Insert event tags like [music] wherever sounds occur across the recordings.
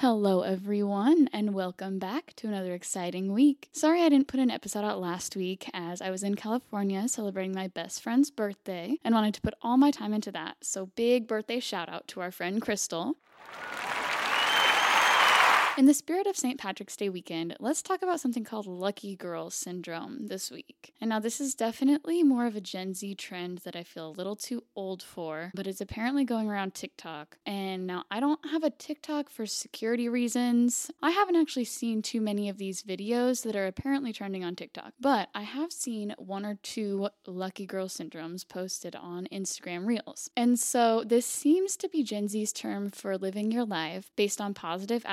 Hello, everyone, and welcome back to another exciting week. Sorry I didn't put an episode out last week as I was in California celebrating my best friend's birthday and wanted to put all my time into that. So, big birthday shout out to our friend Crystal. In the spirit of St. Patrick's Day weekend, let's talk about something called Lucky Girl Syndrome this week. And now, this is definitely more of a Gen Z trend that I feel a little too old for, but it's apparently going around TikTok. And now, I don't have a TikTok for security reasons. I haven't actually seen too many of these videos that are apparently trending on TikTok, but I have seen one or two Lucky Girl Syndromes posted on Instagram Reels. And so, this seems to be Gen Z's term for living your life based on positive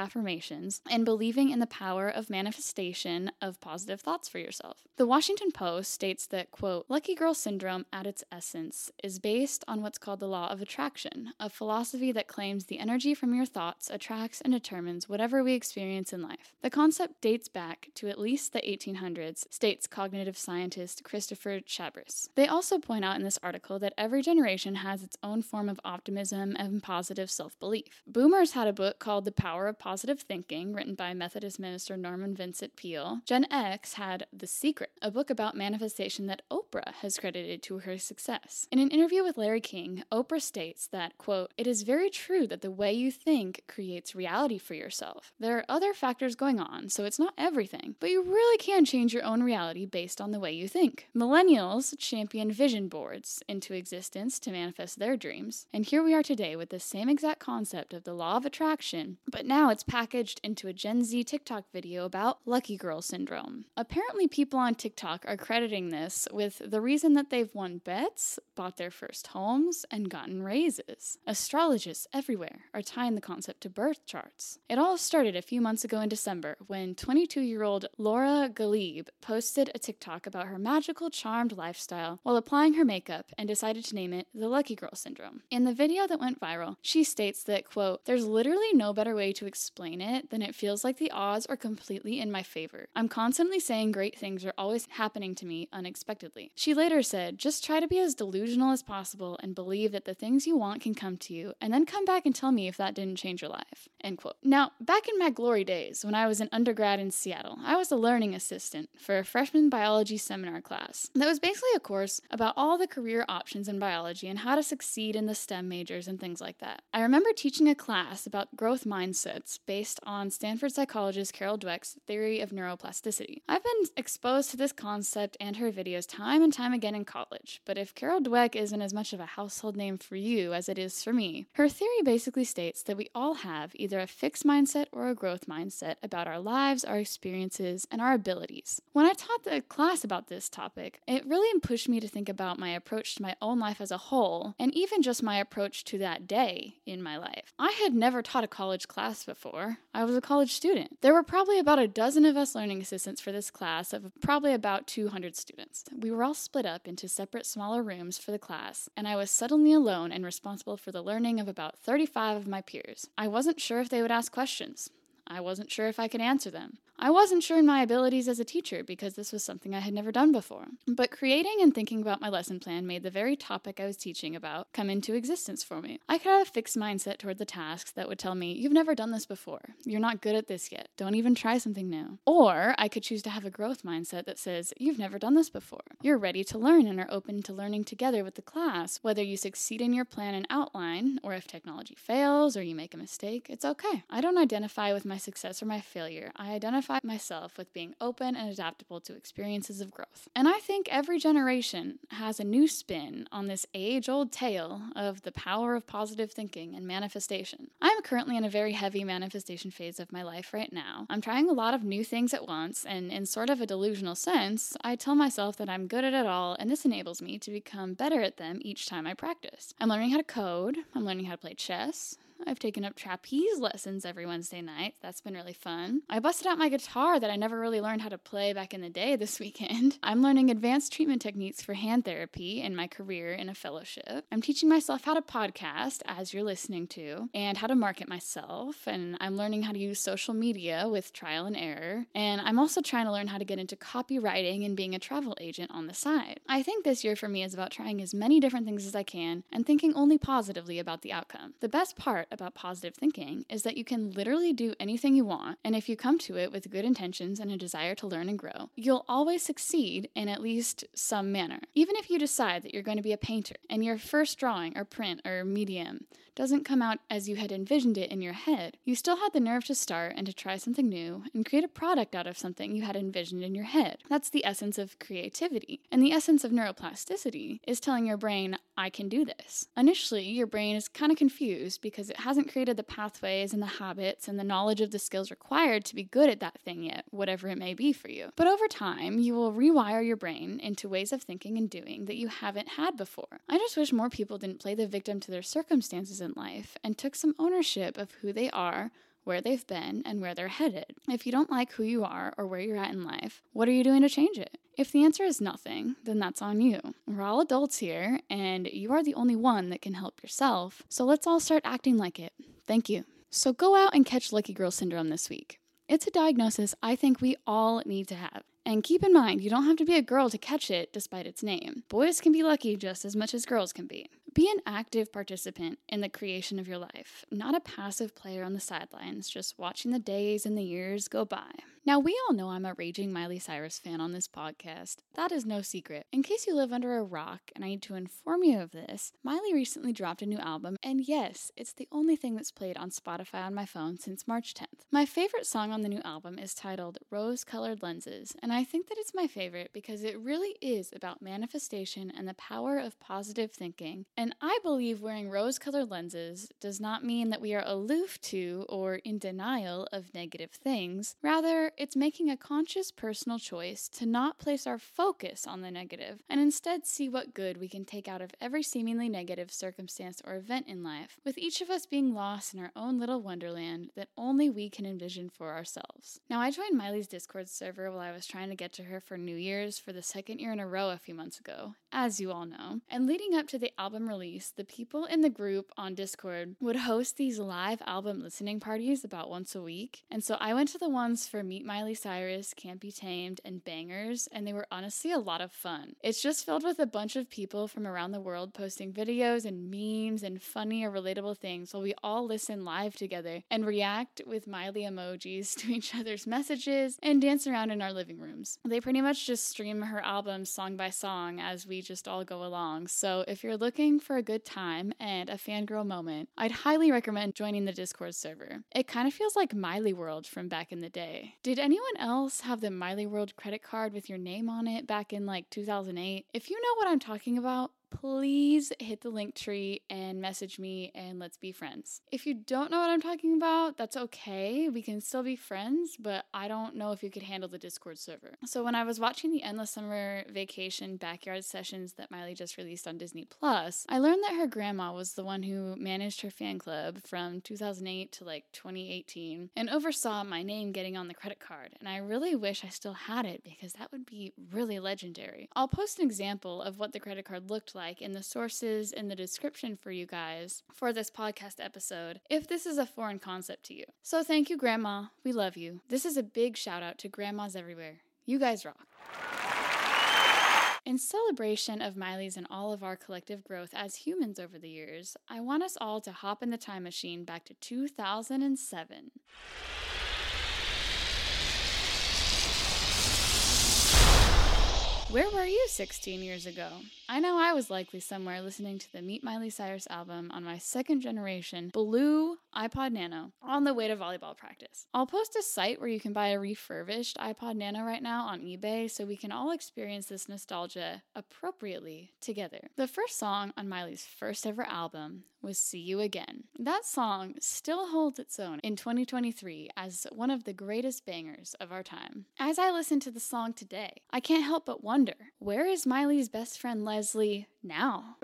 and believing in the power of manifestation of positive thoughts for yourself. The Washington Post states that, quote, Lucky Girl Syndrome at its essence is based on what's called the law of attraction, a philosophy that claims the energy from your thoughts attracts and determines whatever we experience in life. The concept dates back to at least the 1800s, states cognitive scientist Christopher Chabris. They also point out in this article that every generation has its own form of optimism and positive self belief. Boomers had a book called The Power of Positive Thinking Thinking, written by Methodist minister Norman Vincent Peale. Gen X had The Secret, a book about manifestation that Oprah has credited to her success. In an interview with Larry King, Oprah states that, quote, it is very true that the way you think creates reality for yourself. There are other factors going on, so it's not everything, but you really can change your own reality based on the way you think. Millennials champion vision boards into existence to manifest their dreams, and here we are today with the same exact concept of the law of attraction, but now it's packaged packaged into a Gen Z TikTok video about Lucky Girl Syndrome. Apparently, people on TikTok are crediting this with the reason that they've won bets, bought their first homes, and gotten raises. Astrologists everywhere are tying the concept to birth charts. It all started a few months ago in December when 22 year old Laura Galebe posted a TikTok about her magical, charmed lifestyle while applying her makeup and decided to name it the Lucky Girl Syndrome. In the video that went viral, she states that, quote, there's literally no better way to explain it it, then it feels like the odds are completely in my favor. I'm constantly saying great things are always happening to me unexpectedly. She later said, just try to be as delusional as possible and believe that the things you want can come to you, and then come back and tell me if that didn't change your life. End quote. Now, back in my glory days, when I was an undergrad in Seattle, I was a learning assistant for a freshman biology seminar class. That was basically a course about all the career options in biology and how to succeed in the STEM majors and things like that. I remember teaching a class about growth mindsets based on Stanford psychologist Carol Dweck's theory of neuroplasticity. I've been exposed to this concept and her videos time and time again in college, but if Carol Dweck isn't as much of a household name for you as it is for me, her theory basically states that we all have either a fixed mindset or a growth mindset about our lives, our experiences, and our abilities. When I taught the class about this topic, it really pushed me to think about my approach to my own life as a whole, and even just my approach to that day in my life. I had never taught a college class before. I was a college student. There were probably about a dozen of us learning assistants for this class of probably about 200 students. We were all split up into separate smaller rooms for the class, and I was suddenly alone and responsible for the learning of about 35 of my peers. I wasn't sure if they would ask questions. I wasn't sure if I could answer them. I wasn't sure in my abilities as a teacher because this was something I had never done before. But creating and thinking about my lesson plan made the very topic I was teaching about come into existence for me. I could have a fixed mindset toward the tasks that would tell me, You've never done this before. You're not good at this yet. Don't even try something new. Or I could choose to have a growth mindset that says, You've never done this before. You're ready to learn and are open to learning together with the class. Whether you succeed in your plan and outline, or if technology fails or you make a mistake, it's okay. I don't identify with my success or my failure. I identify myself with being open and adaptable to experiences of growth. And I think every generation has a new spin on this age old tale of the power of positive thinking and manifestation. I'm currently in a very heavy manifestation phase of my life right now. I'm trying a lot of new things at once, and in sort of a delusional sense, I tell myself that I'm good at it all, and this enables me to become better at them each time I practice. I'm learning how to code, I'm learning how to play chess, I've taken up trapeze lessons every Wednesday night. That's been really fun. I busted out my guitar that I never really learned how to play back in the day this [laughs] weekend. I'm learning advanced treatment techniques for hand therapy in my career in a fellowship. I'm teaching myself how to podcast as you're listening to and how to market myself. And I'm learning how to use social media with trial and error. And I'm also trying to learn how to get into copywriting and being a travel agent on the side. I think this year for me is about trying as many different things as I can and thinking only positively about the outcome. The best part part about positive thinking is that you can literally do anything you want, and if you come to it with good intentions and a desire to learn and grow, you'll always succeed in at least some manner. Even if you decide that you're going to be a painter and your first drawing or print or medium doesn't come out as you had envisioned it in your head, you still had the nerve to start and to try something new and create a product out of something you had envisioned in your head. That's the essence of creativity. And the essence of neuroplasticity is telling your brain, I can do this. Initially, your brain is kind of confused because it hasn't created the pathways and the habits and the knowledge of the skills required to be good at that thing yet, whatever it may be for you. But over time, you will rewire your brain into ways of thinking and doing that you haven't had before. I just wish more people didn't play the victim to their circumstances life and took some ownership of who they are where they've been, and where they're headed. If you don't like who you are or where you're at in life, what are you doing to change it? If the answer is nothing, then that's on you. We're all adults here, and you are the only one that can help yourself, so let's all start acting like it. Thank you. So go out and catch Lucky Girl Syndrome this week. It's a diagnosis I think we all need to have. And keep in mind, you don't have to be a girl to catch it despite its name. Boys can be lucky just as much as girls can be. Be an active participant in the creation of your life, not a passive player on the sidelines, just watching the days and the years go by. Now, we all know I'm a raging Miley Cyrus fan on this podcast. That is no secret. In case you live under a rock and I need to inform you of this, Miley recently dropped a new album, and yes, it's the only thing that's played on Spotify on my phone since March 10th. My favorite song on the new album is titled Rose Colored Lenses, and I think that it's my favorite because it really is about manifestation and the power of positive thinking. And I believe wearing rose colored lenses does not mean that we are aloof to or in denial of negative things. Rather, it's making a conscious personal choice to not place our focus on the negative and instead see what good we can take out of every seemingly negative circumstance or event in life, with each of us being lost in our own little wonderland that only we can envision for ourselves. Now, I joined Miley's Discord server while I was trying to get to her for New Year's for the second year in a row a few months ago, as you all know. And leading up to the album release, the people in the group on Discord would host these live album listening parties about once a week. And so I went to the ones for Meet Miley Cyrus, Can't Be Tamed, and Bangers, and they were honestly a lot of fun. It's just filled with a bunch of people from around the world posting videos and memes and funny or relatable things while we all listen live together and react with Miley emojis [laughs] to each other's messages and dance around in our living rooms. They pretty much just stream her album song by song as we just all go along. So if you're looking for a good time and a fangirl moment, I'd highly recommend joining the Discord server. It kind of feels like Miley World from back in the day. Did anyone else have the Miley World credit card with your name on it back in like 2008? If you know what I'm talking about, please hit the link tree and message me and let's be friends. If you don't know what I'm talking about, that's okay. We can still be friends, but I don't know if you could handle the Discord server. So when I was watching the Endless Summer Vacation backyard sessions that Miley just released on Disney Plus, I learned that her grandma was the one who managed her fan club from 2008 to like 2018 and oversaw my name getting on the credit card. And I really wish I still had it because that would be really legendary. I'll post an example of what the credit card looked like in the sources in the description for you guys for this podcast episode if this is a foreign concept to you. So thank you, Grandma. We love you. This is a big shout out to grandmas everywhere. You guys rock. In celebration of Miley's and all of our collective growth as humans over the years, I want us all to hop in the time machine back to 2007. Where were you 16 years ago? I know I was likely somewhere listening to the Meet Miley Cyrus album on my second generation blue iPod Nano on the way to volleyball practice. I'll post a site where you can buy a refurbished iPod Nano right now on eBay so we can all experience this nostalgia appropriately together. The first song on Miley's first ever album was See You Again. That song still holds its own in 2023 as one of the greatest bangers of our time. As I listen to the song today, I can't help but wonder where is Miley's best friend Lesley now?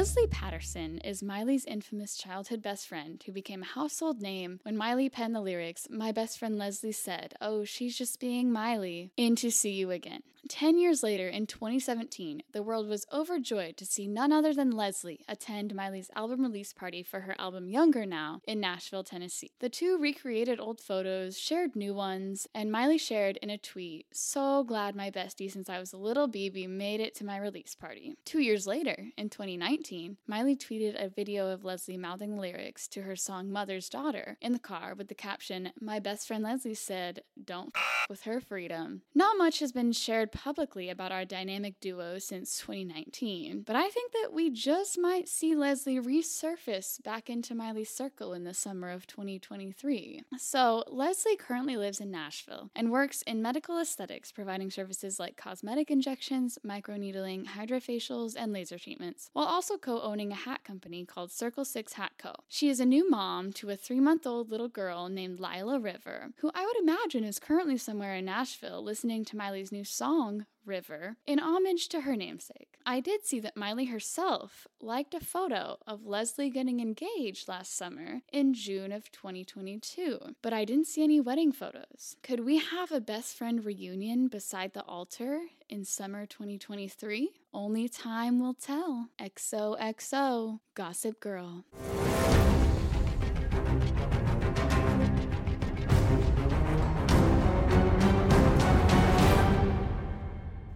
Lesley Patterson is Miley's infamous childhood best friend who became a household name when Miley penned the lyrics, My best friend Lesley said, Oh, she's just being Miley, in To See You Again. Ten years later, in 2017, the world was overjoyed to see none other than Lesley attend Miley's album release party for her album Younger Now in Nashville, Tennessee. The two recreated old photos, shared new ones, and Miley shared in a tweet, So glad my bestie since I was a little baby made it to my release party. Two years later, in 2019, Miley tweeted a video of Lesley mouthing lyrics to her song Mother's Daughter in the car with the caption, My best friend Lesley said, Don't f- with her freedom. Not much has been shared publicly about our dynamic duo since 2019, but I think that we just might see Lesley resurface back into Miley's circle in the summer of 2023. So, Lesley currently lives in Nashville and works in medical aesthetics, providing services like cosmetic injections, microneedling, hydrofacials, and laser treatments, while also co owning a hat company called Circle 6 Hat Co. She is a new mom to a three month old little girl named Lila River, who I would imagine is currently somewhere in Nashville listening to Miley's new song, River, in homage to her namesake. I did see that Miley herself liked a photo of Lesley getting engaged last summer in June of 2022, but I didn't see any wedding photos. Could we have a best friend reunion beside the altar in summer 2023? Only time will tell. XOXO, Gossip Girl.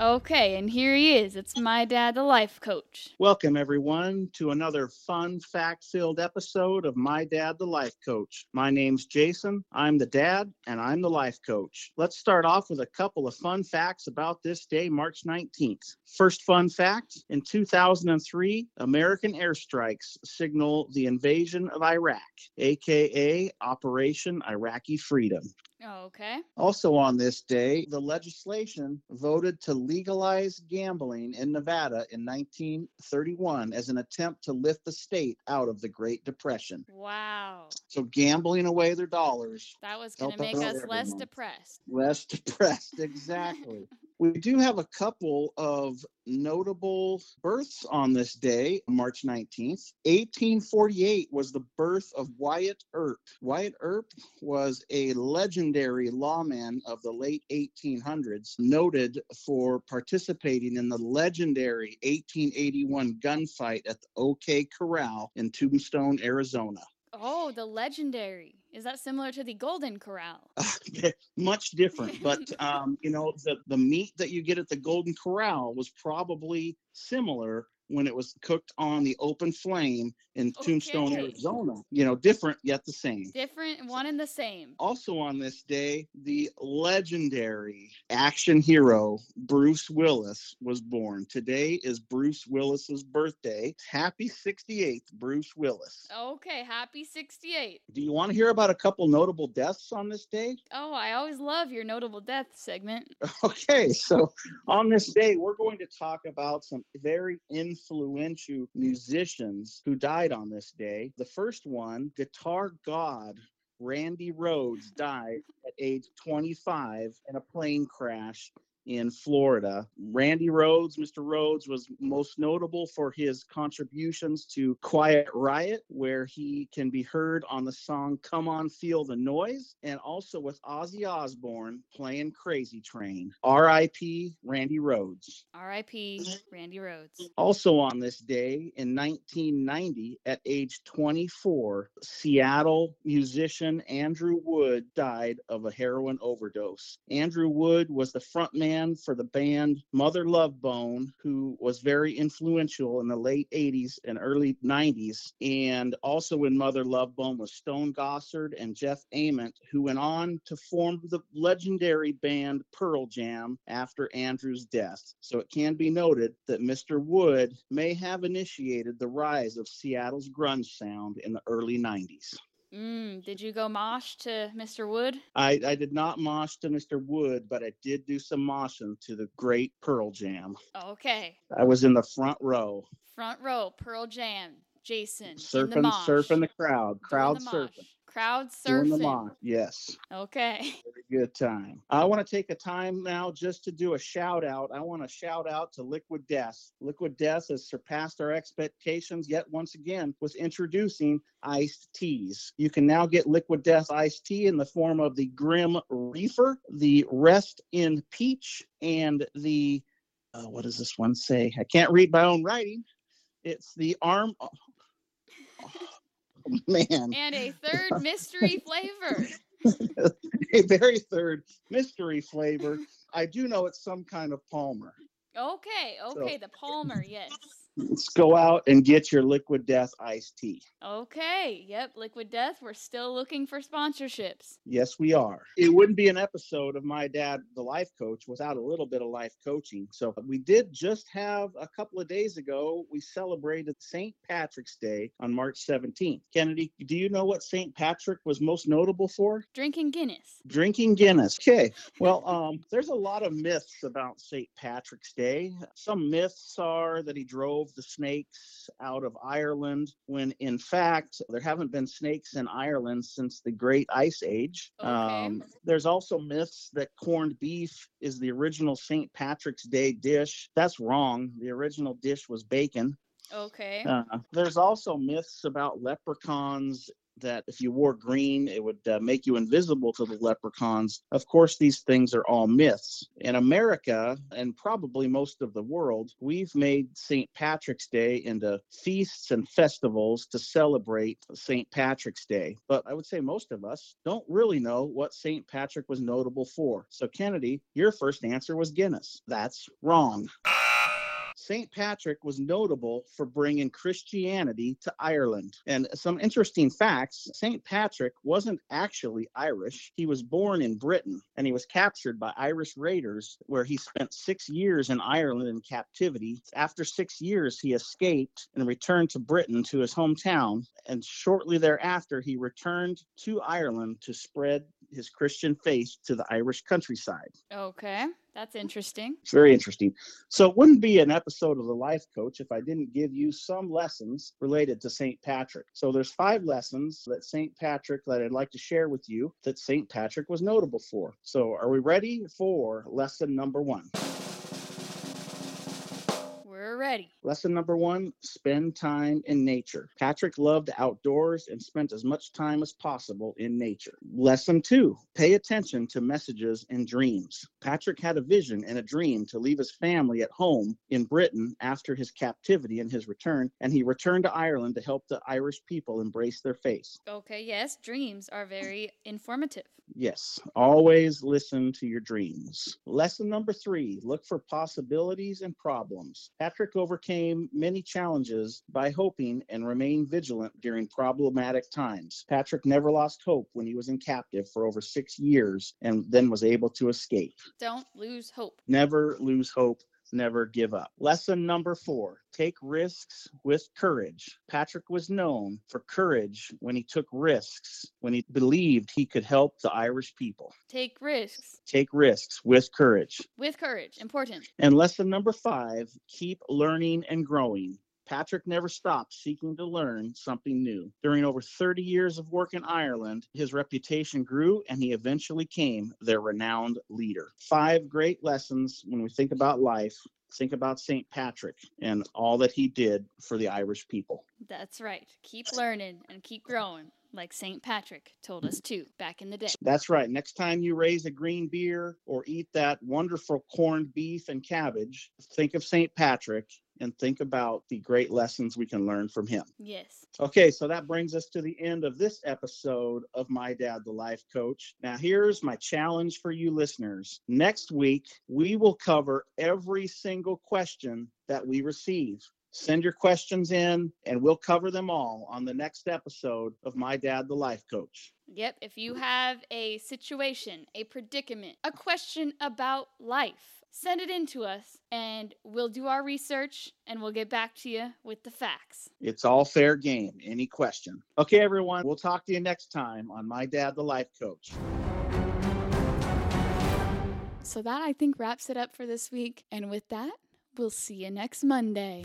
Okay, and here he is. It's my dad, the life coach. Welcome, everyone, to another fun, fact filled episode of My Dad, the Life Coach. My name's Jason. I'm the dad, and I'm the life coach. Let's start off with a couple of fun facts about this day, March 19th. First fun fact in 2003, American airstrikes signal the invasion of Iraq, aka Operation Iraqi Freedom. Oh, okay. Also on this day, the legislation voted to legalize gambling in Nevada in 1931 as an attempt to lift the state out of the Great Depression. Wow. So gambling away their dollars. That was going to make us less everyone. depressed. Less depressed, [laughs] exactly. We do have a couple of notable births on this day, March 19th. 1848 was the birth of Wyatt Earp. Wyatt Earp was a legendary lawman of the late 1800s, noted for participating in the legendary 1881 gunfight at the OK Corral in Tombstone, Arizona. Oh, the legendary. Is that similar to the Golden Corral? [laughs] much different but [laughs] um, you know the, the meat that you get at the golden corral was probably similar when it was cooked on the open flame in tombstone arizona. You know different yet the same. Different, one and the same. also on this day the legendary action hero bruce willis was born. Today is bruce willis's birthday. Happy 68th bruce willis. Okay, happy 68. do you want to hear about a couple notable deaths on this day? Oh, I always love your notable death segment. [laughs] Okay, so on this day, we're going to talk about some very influential musicians who died on this day. The first one, guitar god Randy Rhoads, died at age 25 in a plane crash in Florida. Randy Rhoads, Mr. Rhoads, was most notable for his contributions to Quiet Riot, where he can be heard on the song Come On Feel the Noise, and also with Ozzy Osbourne playing Crazy Train. R.I.P. Randy Rhoads. R.I.P. Randy Rhoads. Also on this day in 1990, at age 24, Seattle musician Andrew Wood died of a heroin overdose. Andrew Wood was the frontman for the band Mother Love Bone, who was very influential in the late 80s and early 90s. And also in Mother Love Bone was Stone Gossard and Jeff Ament, who went on to form the legendary band Pearl Jam after Andrew's death. So it can be noted that Mr. Wood may have initiated the rise of Seattle's grunge sound in the early 90s. Mm, did you go mosh to Mr. Wood? I, I did not mosh to Mr. Wood, but I did do some moshing to the great Pearl Jam. Okay. I was in the front row, Front row, Pearl Jam, Jason, in the surfing, surfing the crowd, crowd the surfing. Crowd Doing the surfing. mock. Yes. Okay. Very good time. I want to take a time now just to do a shout out. I want to shout out to Liquid Death. Liquid Death has surpassed our expectations yet once again with introducing iced teas. You can now get Liquid Death iced tea in the form of the Grim Reefer, the Rest in Peach, and the uh, what does this one say? I can't read my own writing. It's the arm. [laughs] [laughs] Man. And a third mystery flavor. [laughs] a very third mystery flavor. I do know it's some kind of Palmer. Okay, okay, the Palmer, yes. Let's go out and get your Liquid Death iced tea. Okay, yep, Liquid Death, we're still looking for sponsorships. Yes, we are. It wouldn't be an episode of My Dad, the Life Coach, without a little bit of life coaching. So we did just have a couple of days ago, we celebrated St. Patrick's Day on March 17th. Kennedy, do you know what St. Patrick was most notable for? Drinking Guinness. Drinking Guinness. Okay. Well, um, there's a lot of myths about St. Patrick's Day. Some myths are that he drove the snakes out of Ireland, when in fact, there haven't been snakes in Ireland since the Great Ice Age. Um, Okay. there's also myths that corned beef is the original St. Patrick's Day dish. That's wrong. The original dish was bacon. Okay. Uh, there's also myths about leprechauns that if you wore green, it would uh, make you invisible to the leprechauns. Of course, these things are all myths. In America, and probably most of the world, we've made St. Patrick's Day into feasts and festivals to celebrate St. Patrick's Day. But I would say most of us don't really know what St. Patrick was notable for. So, Kennedy, your first answer was Guinness. That's wrong. St. Patrick was notable for bringing Christianity to Ireland. And some interesting facts St. Patrick wasn't actually Irish. He was born in Britain and he was captured by Irish raiders, where he spent six years in Ireland in captivity. After six years, he escaped and returned to Britain to his hometown. And shortly thereafter, he returned to Ireland to spread his Christian faith to the Irish countryside. Okay, that's interesting. It's very interesting. So it wouldn't be an episode of The Life Coach if I didn't give you some lessons related to St. Patrick. So there's five lessons that St. Patrick that I'd like to share with you that St. Patrick was notable for. So are we ready for lesson number 1? Lesson number one spend time in nature. Patrick loved the outdoors and spent as much time as possible in nature. Lesson two pay attention to messages and dreams. Patrick had a vision and a dream to leave his family at home in Britain after his captivity and his return, and he returned to Ireland to help the Irish people embrace their faith. Okay, yes, dreams are very informative. Yes, always listen to your dreams. Lesson number three look for possibilities and problems. Patrick overcame many challenges by hoping and remained vigilant during problematic times. Patrick never lost hope when he was in captive for over six years and then was able to escape. Don't lose hope. Never lose hope. Never give up. Lesson number four take risks with courage. Patrick was known for courage when he took risks, when he believed he could help the Irish people. Take risks Take risks with courage. with courage. Important. And lesson number five keep learning and growing. Patrick never stopped seeking to learn something new. During over 30 years of work in Ireland, his reputation grew and he eventually became their renowned leader. Five great lessons when we think about life. Think about St. Patrick and all that he did for the Irish people. That's right. Keep learning and keep growing, like St. Patrick told us to back in the day. That's right. Next time you raise a green beer or eat that wonderful corned beef and cabbage, think of St. Patrick and think about the great lessons we can learn from him. Yes. Okay, so that brings us to the end of this episode of My Dad the Life Coach. Now, here's my challenge for you listeners. Next week, we will cover every single question that we receive. Send your questions in, and we'll cover them all on the next episode of My Dad the Life Coach. Yep. If you have a situation, a predicament, a question about life, send it in to us and we'll do our research and we'll get back to you with the facts. It's all fair game. Any question? Okay, everyone. We'll talk to you next time on My Dad the Life Coach. So that I think wraps it up for this week. And with that, we'll see you next Monday.